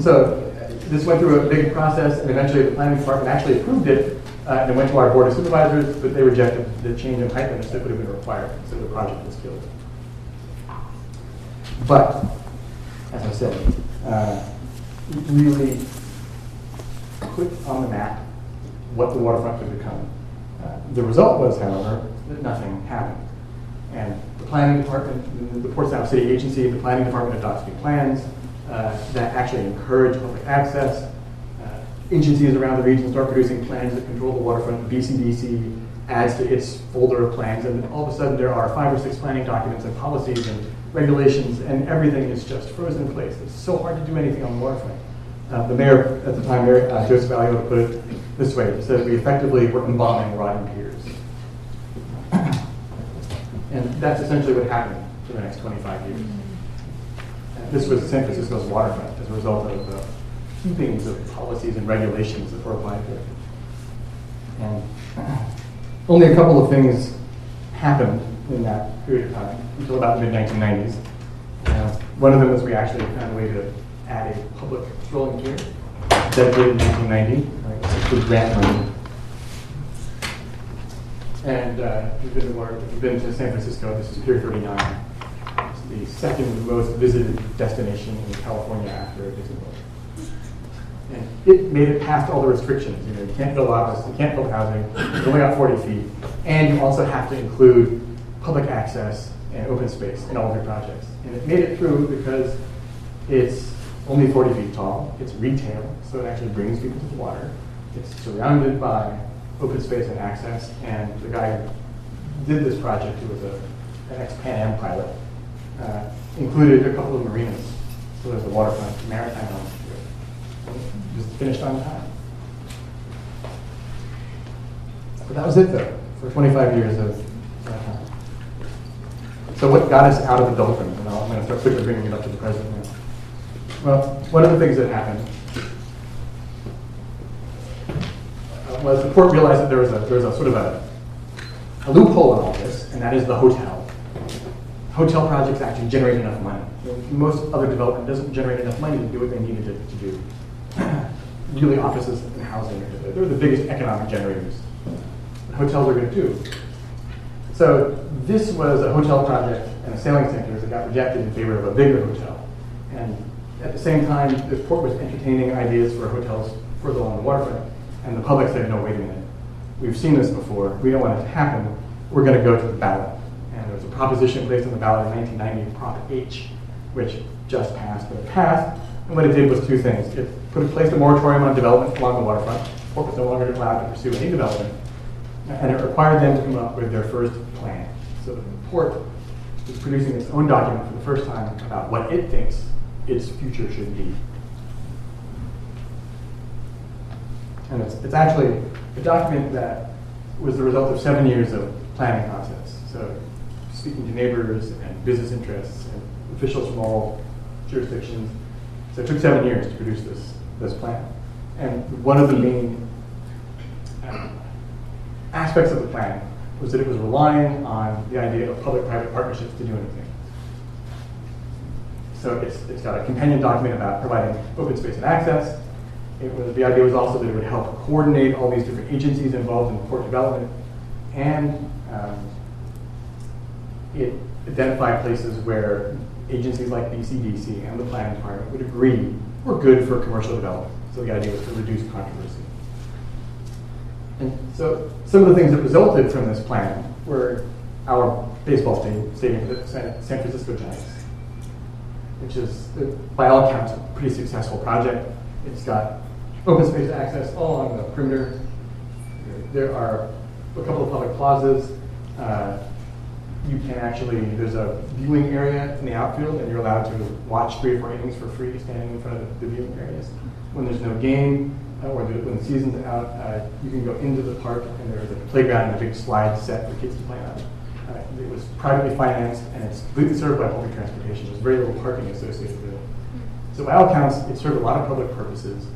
S3: so this went through a big process, and eventually the planning department actually approved it, uh, and it went to our board of supervisors, but they rejected the change in height limits that would have been required, so the project was killed. But, as I said, uh, really put on the map what the waterfront could become. Uh, the result was, however, that nothing happened. And the planning department, the Portsmouth City Agency, the planning department adopts new plans uh, that actually encourage public access. Uh, agencies around the region start producing plans that control the waterfront. BCDC adds to its folder of plans, and all of a sudden there are five or six planning documents and policies and regulations, and everything is just frozen in place. It's so hard to do anything on the waterfront. Uh, the mayor at the time, uh, Joseph Alioto, put it this way. He said, we effectively were embalming rotting piers. and that's essentially what happened for the next 25 years. And this was San Francisco's waterfront as a result of the heapings of policies and regulations that were applied it. And only a couple of things happened in that period of time until about the mid-1990s. Uh, one of them was we actually found a way to add a public rolling dedicated in 1990 right, with grant money. And uh, if, you've been to you've been to San Francisco, this is Pier 39. It's the second most visited destination in California after Disney World. And it made it past all the restrictions. You know, you can't build offices, you can't build housing, you only got 40 feet, and you also have to include public access and open space in all of your projects. And it made it through because it's only 40 feet tall. It's retail, so it actually brings people to the water. It's surrounded by open space and access. And the guy who did this project, who was a, an ex-Pan Am pilot, uh, included a couple of marinas. So there's a waterfront maritime element to it. Just finished on time. But that was it, though, for 25 years of uh, So what got us out of the doldrums? And I'm going to start quickly bringing it up to the present now. Well, one of the things that happened uh, was the court realized that there was a, there was a sort of a, a loophole in all this, and that is the hotel. Hotel projects actually generate enough money. Most other development doesn't generate enough money to do what they needed to, to do. really, offices and housing, they're the biggest economic generators. Hotels are good too. So this was a hotel project and a sailing center that got rejected in favor of a bigger hotel. And at the same time, the port was entertaining ideas for hotels further along the waterfront. And the public said, no, wait a minute. We've seen this before. We don't want it to happen. We're going to go to the ballot. And there was a proposition placed on the ballot in 1990, Prop H, which just passed, but it passed. And what it did was two things. It put in place a moratorium on development along the waterfront. The port was no longer allowed to pursue any development. And it required them to come up with their first plan. So the port is producing its own document for the first time about what it thinks its future should be. And it's, it's actually a document that was the result of seven years of planning process. So speaking to neighbors and business interests and officials from all jurisdictions. So it took seven years to produce this, this plan. And one of the main um, aspects of the plan was that it was relying on the idea of public-private partnerships to do anything. So it's, it's got a companion document about providing open space and access. Was, the idea was also that it would help coordinate all these different agencies involved in port development, and um, it identified places where agencies like BCDC and the planning department would agree were good for commercial development. So the idea was to reduce controversy. And so some of the things that resulted from this plan were our baseball stadium, stadium the San San Francisco Giants, which is, by all accounts, a pretty successful project. It's got open space access all along the perimeter. There are a couple of public plazas. Uh, you can actually, there's a viewing area in the outfield, and you're allowed to watch three or four innings for free standing in front of the, the viewing areas. When there's no game, uh, or the, when the season's out, uh, you can go into the park, and there's a playground and a big slide set for kids to play on. Uh, it was privately financed, and it's completely served by public transportation. There's very little parking associated with it. So by all accounts, it served a lot of public purposes,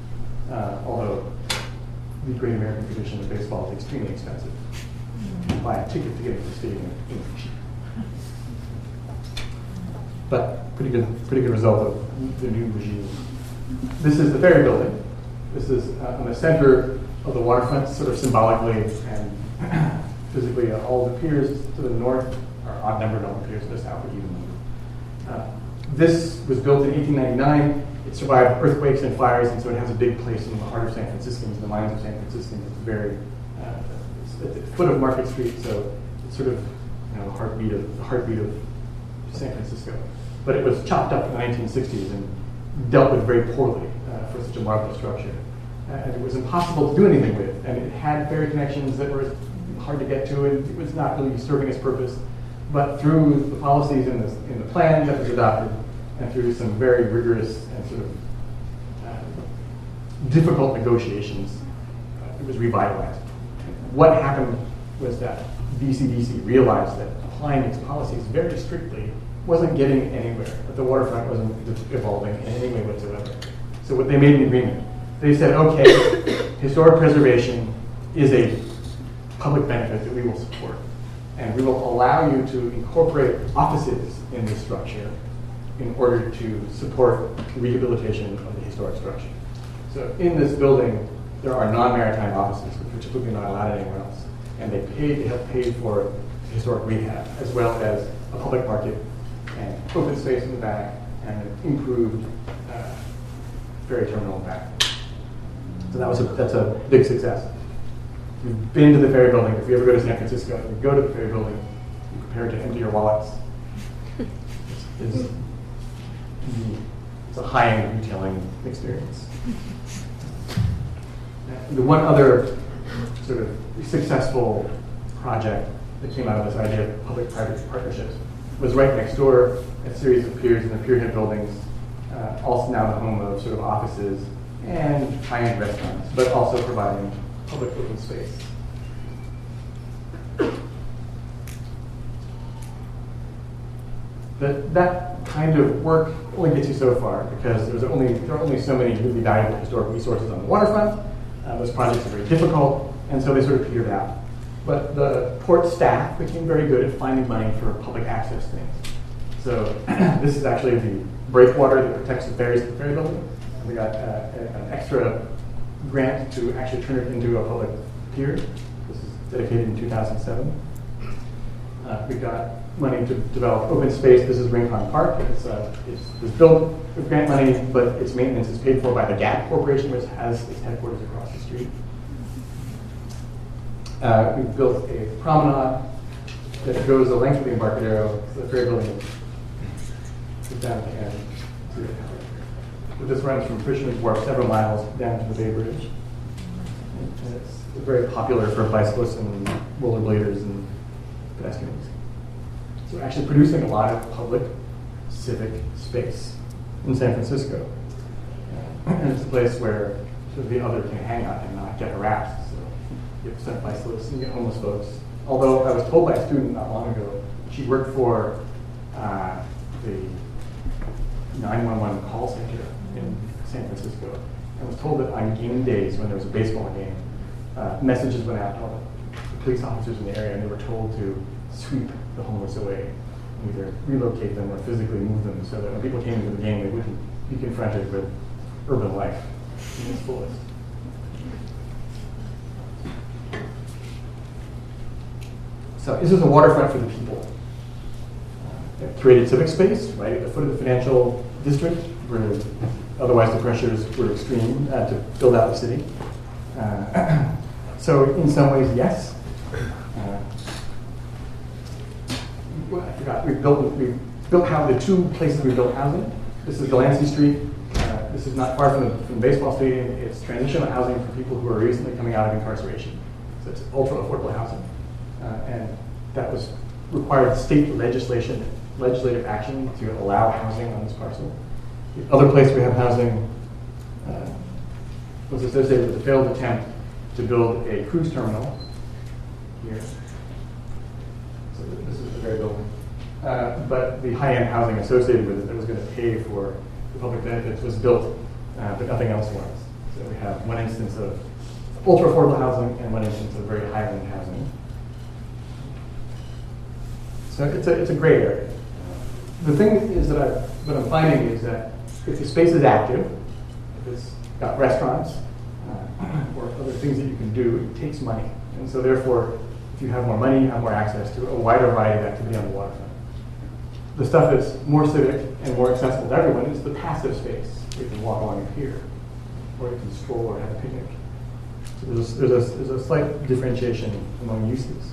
S3: uh, although the great American tradition of baseball is extremely expensive. You buy a ticket to get into the stadium is cheap. But pretty good, pretty good result of the new regime. This is the ferry building. This is uh, in the center of the waterfront, sort of symbolically and physically. Uh, all the piers to the north are odd numbered, all the piers to the south are even numbered. Uh, this was built in 1899. It survived earthquakes and fires, and so it has a big place in the heart of San Francisco, in the minds of San Francisco. It's very uh, it's at the foot of Market Street, so it's sort of you know, the heartbeat of the heartbeat of San Francisco. But it was chopped up in the 1960s and dealt with very poorly uh, for such a marvelous structure. Uh, and it was impossible to do anything with. And it had ferry connections that were hard to get to, and it was not really serving its purpose. But through the policies in the, in the plan that was adopted, and through some very rigorous and sort of uh, difficult negotiations, uh, it was revitalized. What happened was that BCDC realized that applying its policies very strictly wasn't getting anywhere, that the waterfront wasn't evolving in any way whatsoever. So what they made an agreement. They said, okay, historic preservation is a public benefit that we will support. And we will allow you to incorporate offices in this structure in order to support rehabilitation of the historic structure. So in this building, there are non-maritime offices, which are typically not allowed anywhere else. And they paid, they have paid for historic rehab, as well as a public market and open space in the back and an improved uh, ferry terminal in the back. So that was a, that's a big success. You've been to the ferry building, if you ever go to San Francisco, you go to the ferry building, you prepare to empty your wallets. It's, it's, it's a high-end retailing experience. The one other sort of successful project that came out of this idea of public-private partnerships was right next door, a series of piers and the pierhead buildings, uh, also now the home of sort of offices and high-end restaurants, but also providing public open space. But that kind of work only gets you so far because there's only there are only so many really valuable historic resources on the waterfront. Uh, those projects are very difficult, and so they sort of petered out. But the port staff became very good at finding money for public access things. So this is actually the breakwater that protects the ferries at the ferry building. We got uh, an extra grant to actually turn it into a public pier. This is dedicated in 2007. Uh, we got money to develop open space. This is Rincon Park. It's, uh, it's, it's built with grant money, but its maintenance is paid for by the Gap Corporation, which has its headquarters across the street. Uh, we built a promenade that goes the length of the Embarcadero, the ferry building down at the end. This runs from Fisherman's Wharf several miles down to the Bay Bridge. And it's very popular for bicyclists and rollerbladers and pedestrians. So we're actually producing a lot of public civic space in San Francisco. And it's a place where sort of the other can hang out and not get harassed. So you get sent bicyclists and you get homeless folks. Although I was told by a student not long ago, she worked for uh, the 911 call center in San Francisco and was told that on game days when there was a baseball game, uh, messages went out to all the police officers in the area, and they were told to sweep the homeless away, either relocate them or physically move them, so that when people came into the game, they wouldn't be confronted with urban life in its fullest. So this is a waterfront for the people. Uh, created civic space right at the foot of the financial district, where otherwise the pressures were extreme uh, to build out the city. Uh, so in some ways, yes. Uh, I forgot. We built we built how the two places we built housing. This is Delancey Street. Uh, this is not far from the, from the baseball stadium. It's transitional housing for people who are recently coming out of incarceration. So it's ultra affordable housing, uh, and that was required state legislation, legislative action to allow housing on this parcel. The other place we have housing uh, was associated with a failed attempt to build a cruise terminal here. So this is the very building. Uh, but the high-end housing associated with it that was going to pay for the public benefits was built, uh, but nothing else was. So we have one instance of ultra affordable housing and one instance of very high-end housing. So it's a, it's a gray area. The thing is that I, what I'm finding is that if the space is active, if it's got restaurants uh, or other things that you can do, it takes money. And so therefore, if you have more money, you have more access to a wider variety of activity on the waterfront. The stuff that's more civic and more accessible to everyone is the passive space. You can walk along a pier, or you can stroll or have a picnic. So there's, there's, a, there's a slight differentiation among uses.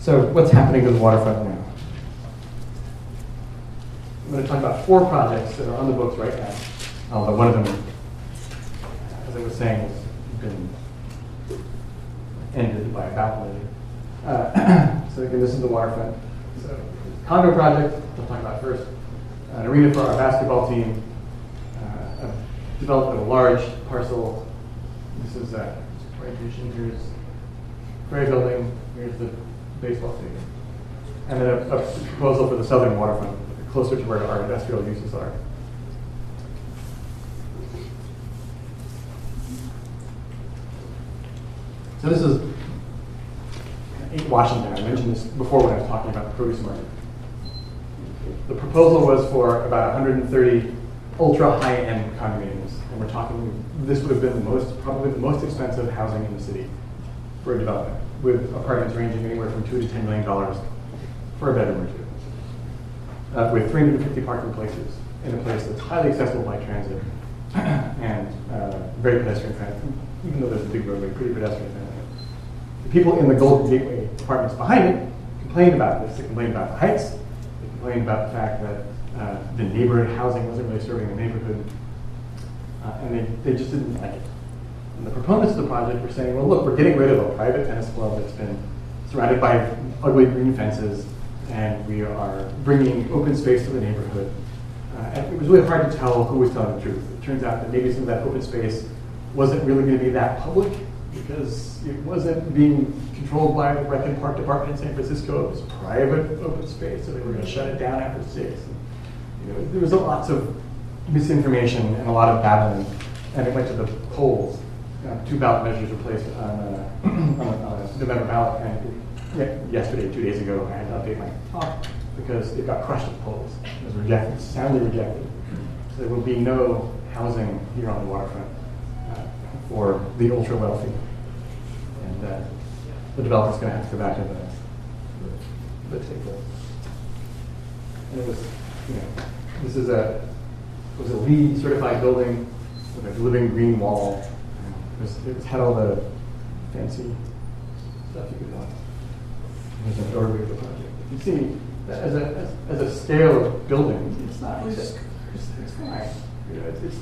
S3: So what's happening to the waterfront now? I'm going to talk about four projects that are on the books right now. Although one of them, as I was saying, has been ended by a measure. Uh, so again, this is the waterfront. So condo project, I'll talk about first. An arena for our basketball team. Uh, a development of a large parcel. This is uh, orientation. Here's Gray Building. Here's the baseball stadium. And then a, a proposal for the southern waterfront, closer to where our industrial uses are. So this is Washington. I mentioned this before when I was talking about the produce market. The proposal was for about 130 ultra high-end condominiums, and we're talking. This would have been the most, probably the most expensive housing in the city for a development, with apartments ranging anywhere from two to ten million dollars for a bedroom or two, uh, with 350 parking places in a place that's highly accessible by transit and uh, very pedestrian friendly. Even though there's a big roadway, pretty pedestrian friendly. The people in the Golden Gateway apartments behind it complained about this. They complained about the heights. They complained about the fact that uh, the neighborhood housing wasn't really serving the neighborhood, uh, and they, they just didn't like it. And the proponents of the project were saying, well, look, we're getting rid of a private tennis club that's been surrounded by ugly green fences, and we are bringing open space to the neighborhood. Uh, it was really hard to tell who was telling the truth. It turns out that maybe some of that open space wasn't really going to be that public because it wasn't being controlled by the Rec and Park Department in San Francisco. It was private open space, so they were going to shut it down after six. And, you know, there was lots of misinformation and a lot of battling, and it went to the polls. Uh, two ballot measures were placed on, uh, on, on a November ballot, and yesterday, two days ago, I had to update my talk because it got crushed at polls. It was rejected, soundly rejected. So there will be no housing here on the waterfront uh, for the ultra wealthy, and uh, the developer's going to have to go back to the, the table. And it was, you know, this is a was a LEED certified building with a living green wall. It had all the fancy stuff you could want. There's an overview of the project. You see, as a, as, as a scale of building, it's not really it's, it's fine. You know, it's, it's,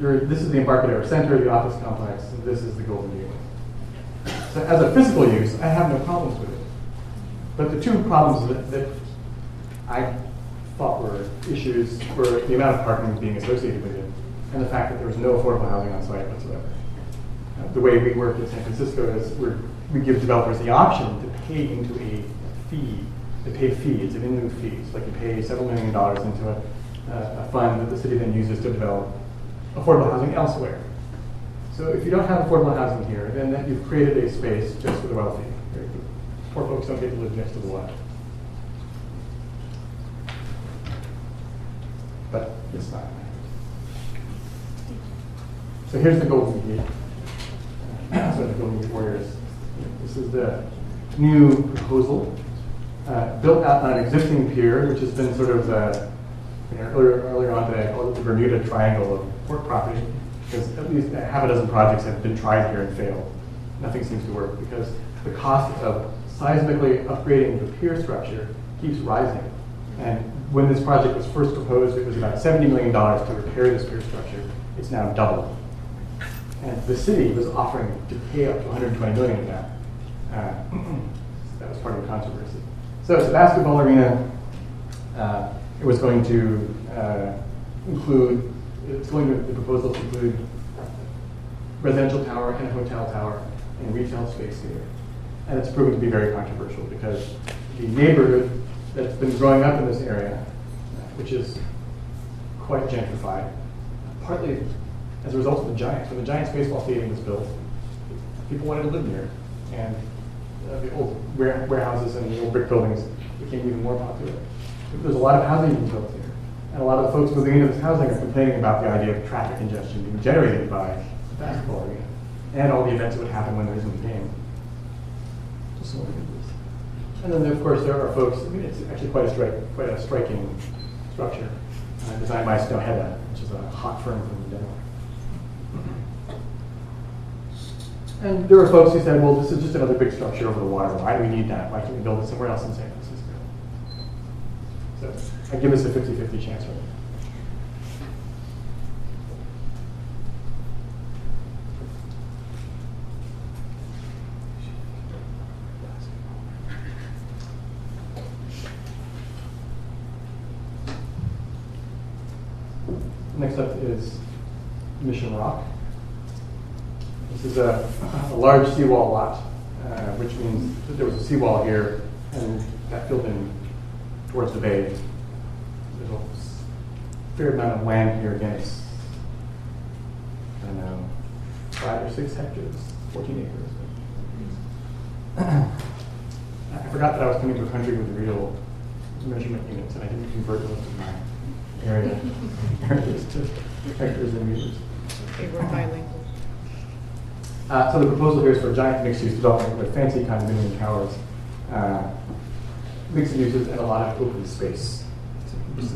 S3: you're, this is the Embarcadero Center, the office complex, and this is the Golden Gateway. So as a physical use, I have no problems with it. But the two problems that, that I thought were issues were the amount of parking being associated with it, and the fact that there was no affordable housing on site whatsoever. Uh, the way we work in San Francisco is we're, we give developers the option to pay into a fee. They pay a fee, it's an in lieu fee. It's like you pay several million dollars into a, uh, a fund that the city then uses to develop affordable housing elsewhere. So if you don't have affordable housing here, then that you've created a space just for the wealthy. Poor folks don't get to live next to the water. But it's not. So here's the Golden Gate. so the Golden Gate Warriors. This is the new proposal uh, built out on an existing pier, which has been sort of the, you know, earlier, earlier on today, called the Bermuda Triangle of port property, because at least half a dozen projects have been tried here and failed. Nothing seems to work because the cost of seismically upgrading the pier structure keeps rising. And when this project was first proposed, it was about $70 million to repair this pier structure. It's now doubled. And the city was offering to pay up to 120 million of that. Uh, that was part of the controversy. So it's a basketball arena. Uh, it was going to uh, include, it's going to, the proposal to include residential tower and a hotel tower and retail space here. And it's proven to be very controversial because the neighborhood that's been growing up in this area, which is quite gentrified, partly as a result of the Giants. When the Giants baseball stadium was built, people wanted to live near. And uh, the old warehouses and the old brick buildings became even more popular. There's a lot of housing being built here. And a lot of the folks moving into this housing are complaining about the idea of traffic congestion being generated by the basketball arena and all the events that would happen when there isn't a game. Just this. And then, of course, there are folks, I mean, it's actually quite a, stri- quite a striking structure uh, designed by Snøhetta, which is a hot firm from Denmark. And there were folks who said, well, this is just another big structure over the water. Why do we need that? Why can't we build it somewhere else in San Francisco? So I give us a 50 50 chance right Next up is Mission Rock. This is a, a large seawall lot, uh, which means there was a seawall here and that filled in towards the bay. There's a fair amount of land here again. It's, I don't know, five or six hectares, 14 acres. I forgot that I was coming to a country with real measurement units and I didn't convert most of my area areas to hectares and meters.
S5: They were bilingual.
S3: Uh, so the proposal here is for a giant mixed-use development with fancy condominium towers, uh, mixed uses, and a lot of open space. This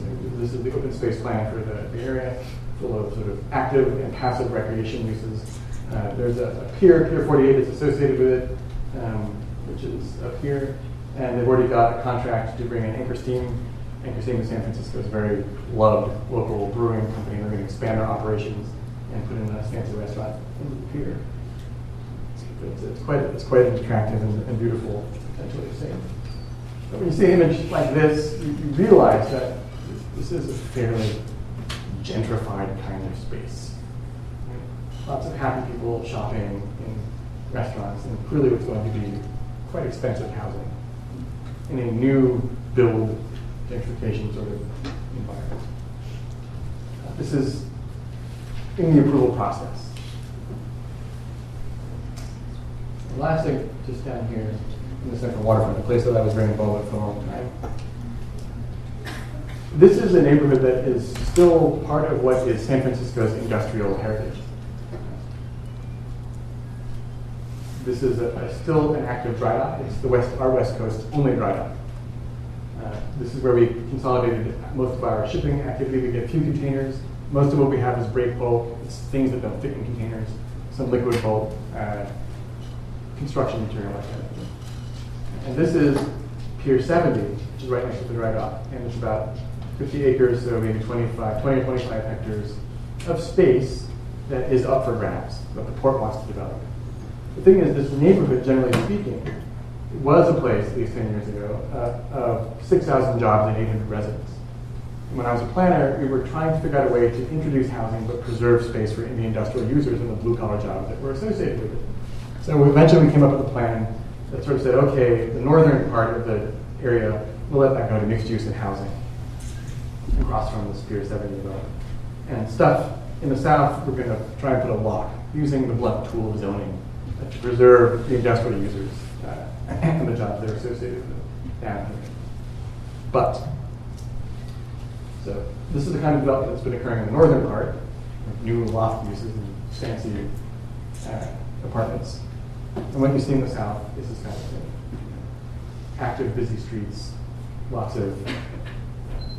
S3: is the open space plan for the, the area, full of sort of active and passive recreation uses. Uh, there's a, a, pier, Pier 48 is associated with it, um, which is up here, and they've already got a contract to bring in Anchor Steam. Anchor Steam in San Francisco is a very loved local brewing company. They're going to expand their operations and put in a fancy restaurant in the pier it's, it's quite it's quite attractive and, and beautiful potentially to see. But when you see an image like this, you, you realize that this, is a fairly gentrified kind of space. Lots of happy people shopping in restaurants, and clearly it's going to be quite expensive housing in a new build gentrification sort of environment. This is in the approval process. Last thing, just down here in the central waterfront, a place that I was very involved with for a long time. This is a neighborhood that is still part of what is San Francisco's industrial heritage. This is a, a still an active dry dock. It's the west, our west coast only dry dock. Uh, this is where we consolidated most of our shipping activity. We get a few containers. Most of what we have is break bulk. It's things that don't fit in containers. Some liquid bulk. Uh, construction material like that. And this is Pier 70, which is right next to the dry dock, and it's about 50 acres, so maybe 25, 20 or 25 hectares of space that is up for grabs, that the port wants to develop. The thing is, this neighborhood, generally speaking, was a place, at least 10 years ago, uh, of 6,000 jobs and 800 residents. when I was a planner, we were trying to figure out a way to introduce housing but preserve space for the industrial users and the blue collar jobs that were associated with it. So eventually we came up with a plan that sort of said, okay, the northern part of the area, we'll let that go to mixed use and housing across from the Pier 70 development. And stuff in the south, we're going to try and put a lock using the blunt tool of zoning to preserve the industrial users uh, and the jobs they're associated with down here. But, so this is the kind of development that's been occurring in the northern part, new loft uses and fancy uh, apartments. And what you see in the south is this kind of thing. Active, busy streets, lots of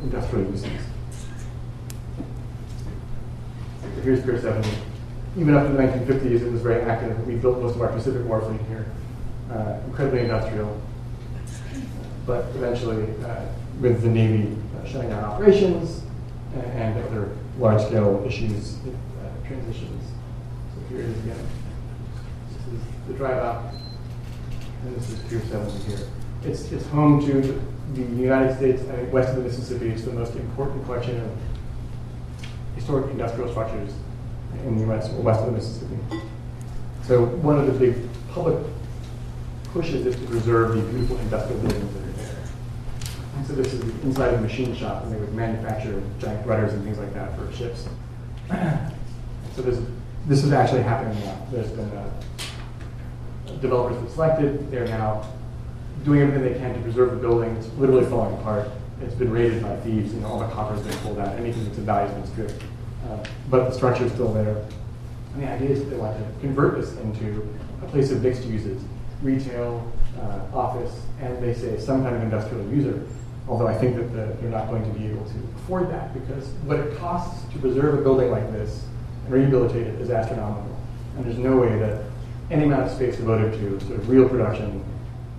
S3: industrial uses. Here's Pier 70. Even up to the 1950s, it was very active. We built most of our Pacific War fleet here. Uh, incredibly industrial. But eventually, uh, with the Navy uh, shutting down operations and, and other large-scale issues, it uh, transitions. So here it is again. The drive out, and this is Pier 70 here. It's, it's home to the, United States, I think west of the Mississippi, it's the most important collection of historic industrial structures in the U.S. or west of the Mississippi. So one of the big public pushes is to preserve the beautiful industrial buildings that are there. And so this is the inside of a machine shop, and they would manufacture giant rudders and things like that for ships. so this, this is actually happening now. There's been uh, developers been selected. They're now doing everything they can to preserve the building. It's literally falling apart. It's been raided by thieves. Know, all the copper's been pulled out. Anything that's of value has been stripped. Uh, but the structure is still there. And the idea is that they want to convert this into a place of mixed uses, retail, uh, office, and they say some kind of industrial user. Although I think that the, they're not going to be able to afford that because what it costs to preserve a building like this and rehabilitate it is astronomical. And there's no way that any amount of space devoted to sort of real production,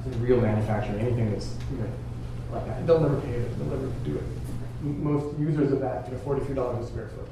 S3: sort of real manufacturing, anything that's you know, like that, they'll never pay it. They'll never do it. Most users of that afford a few dollars a square foot.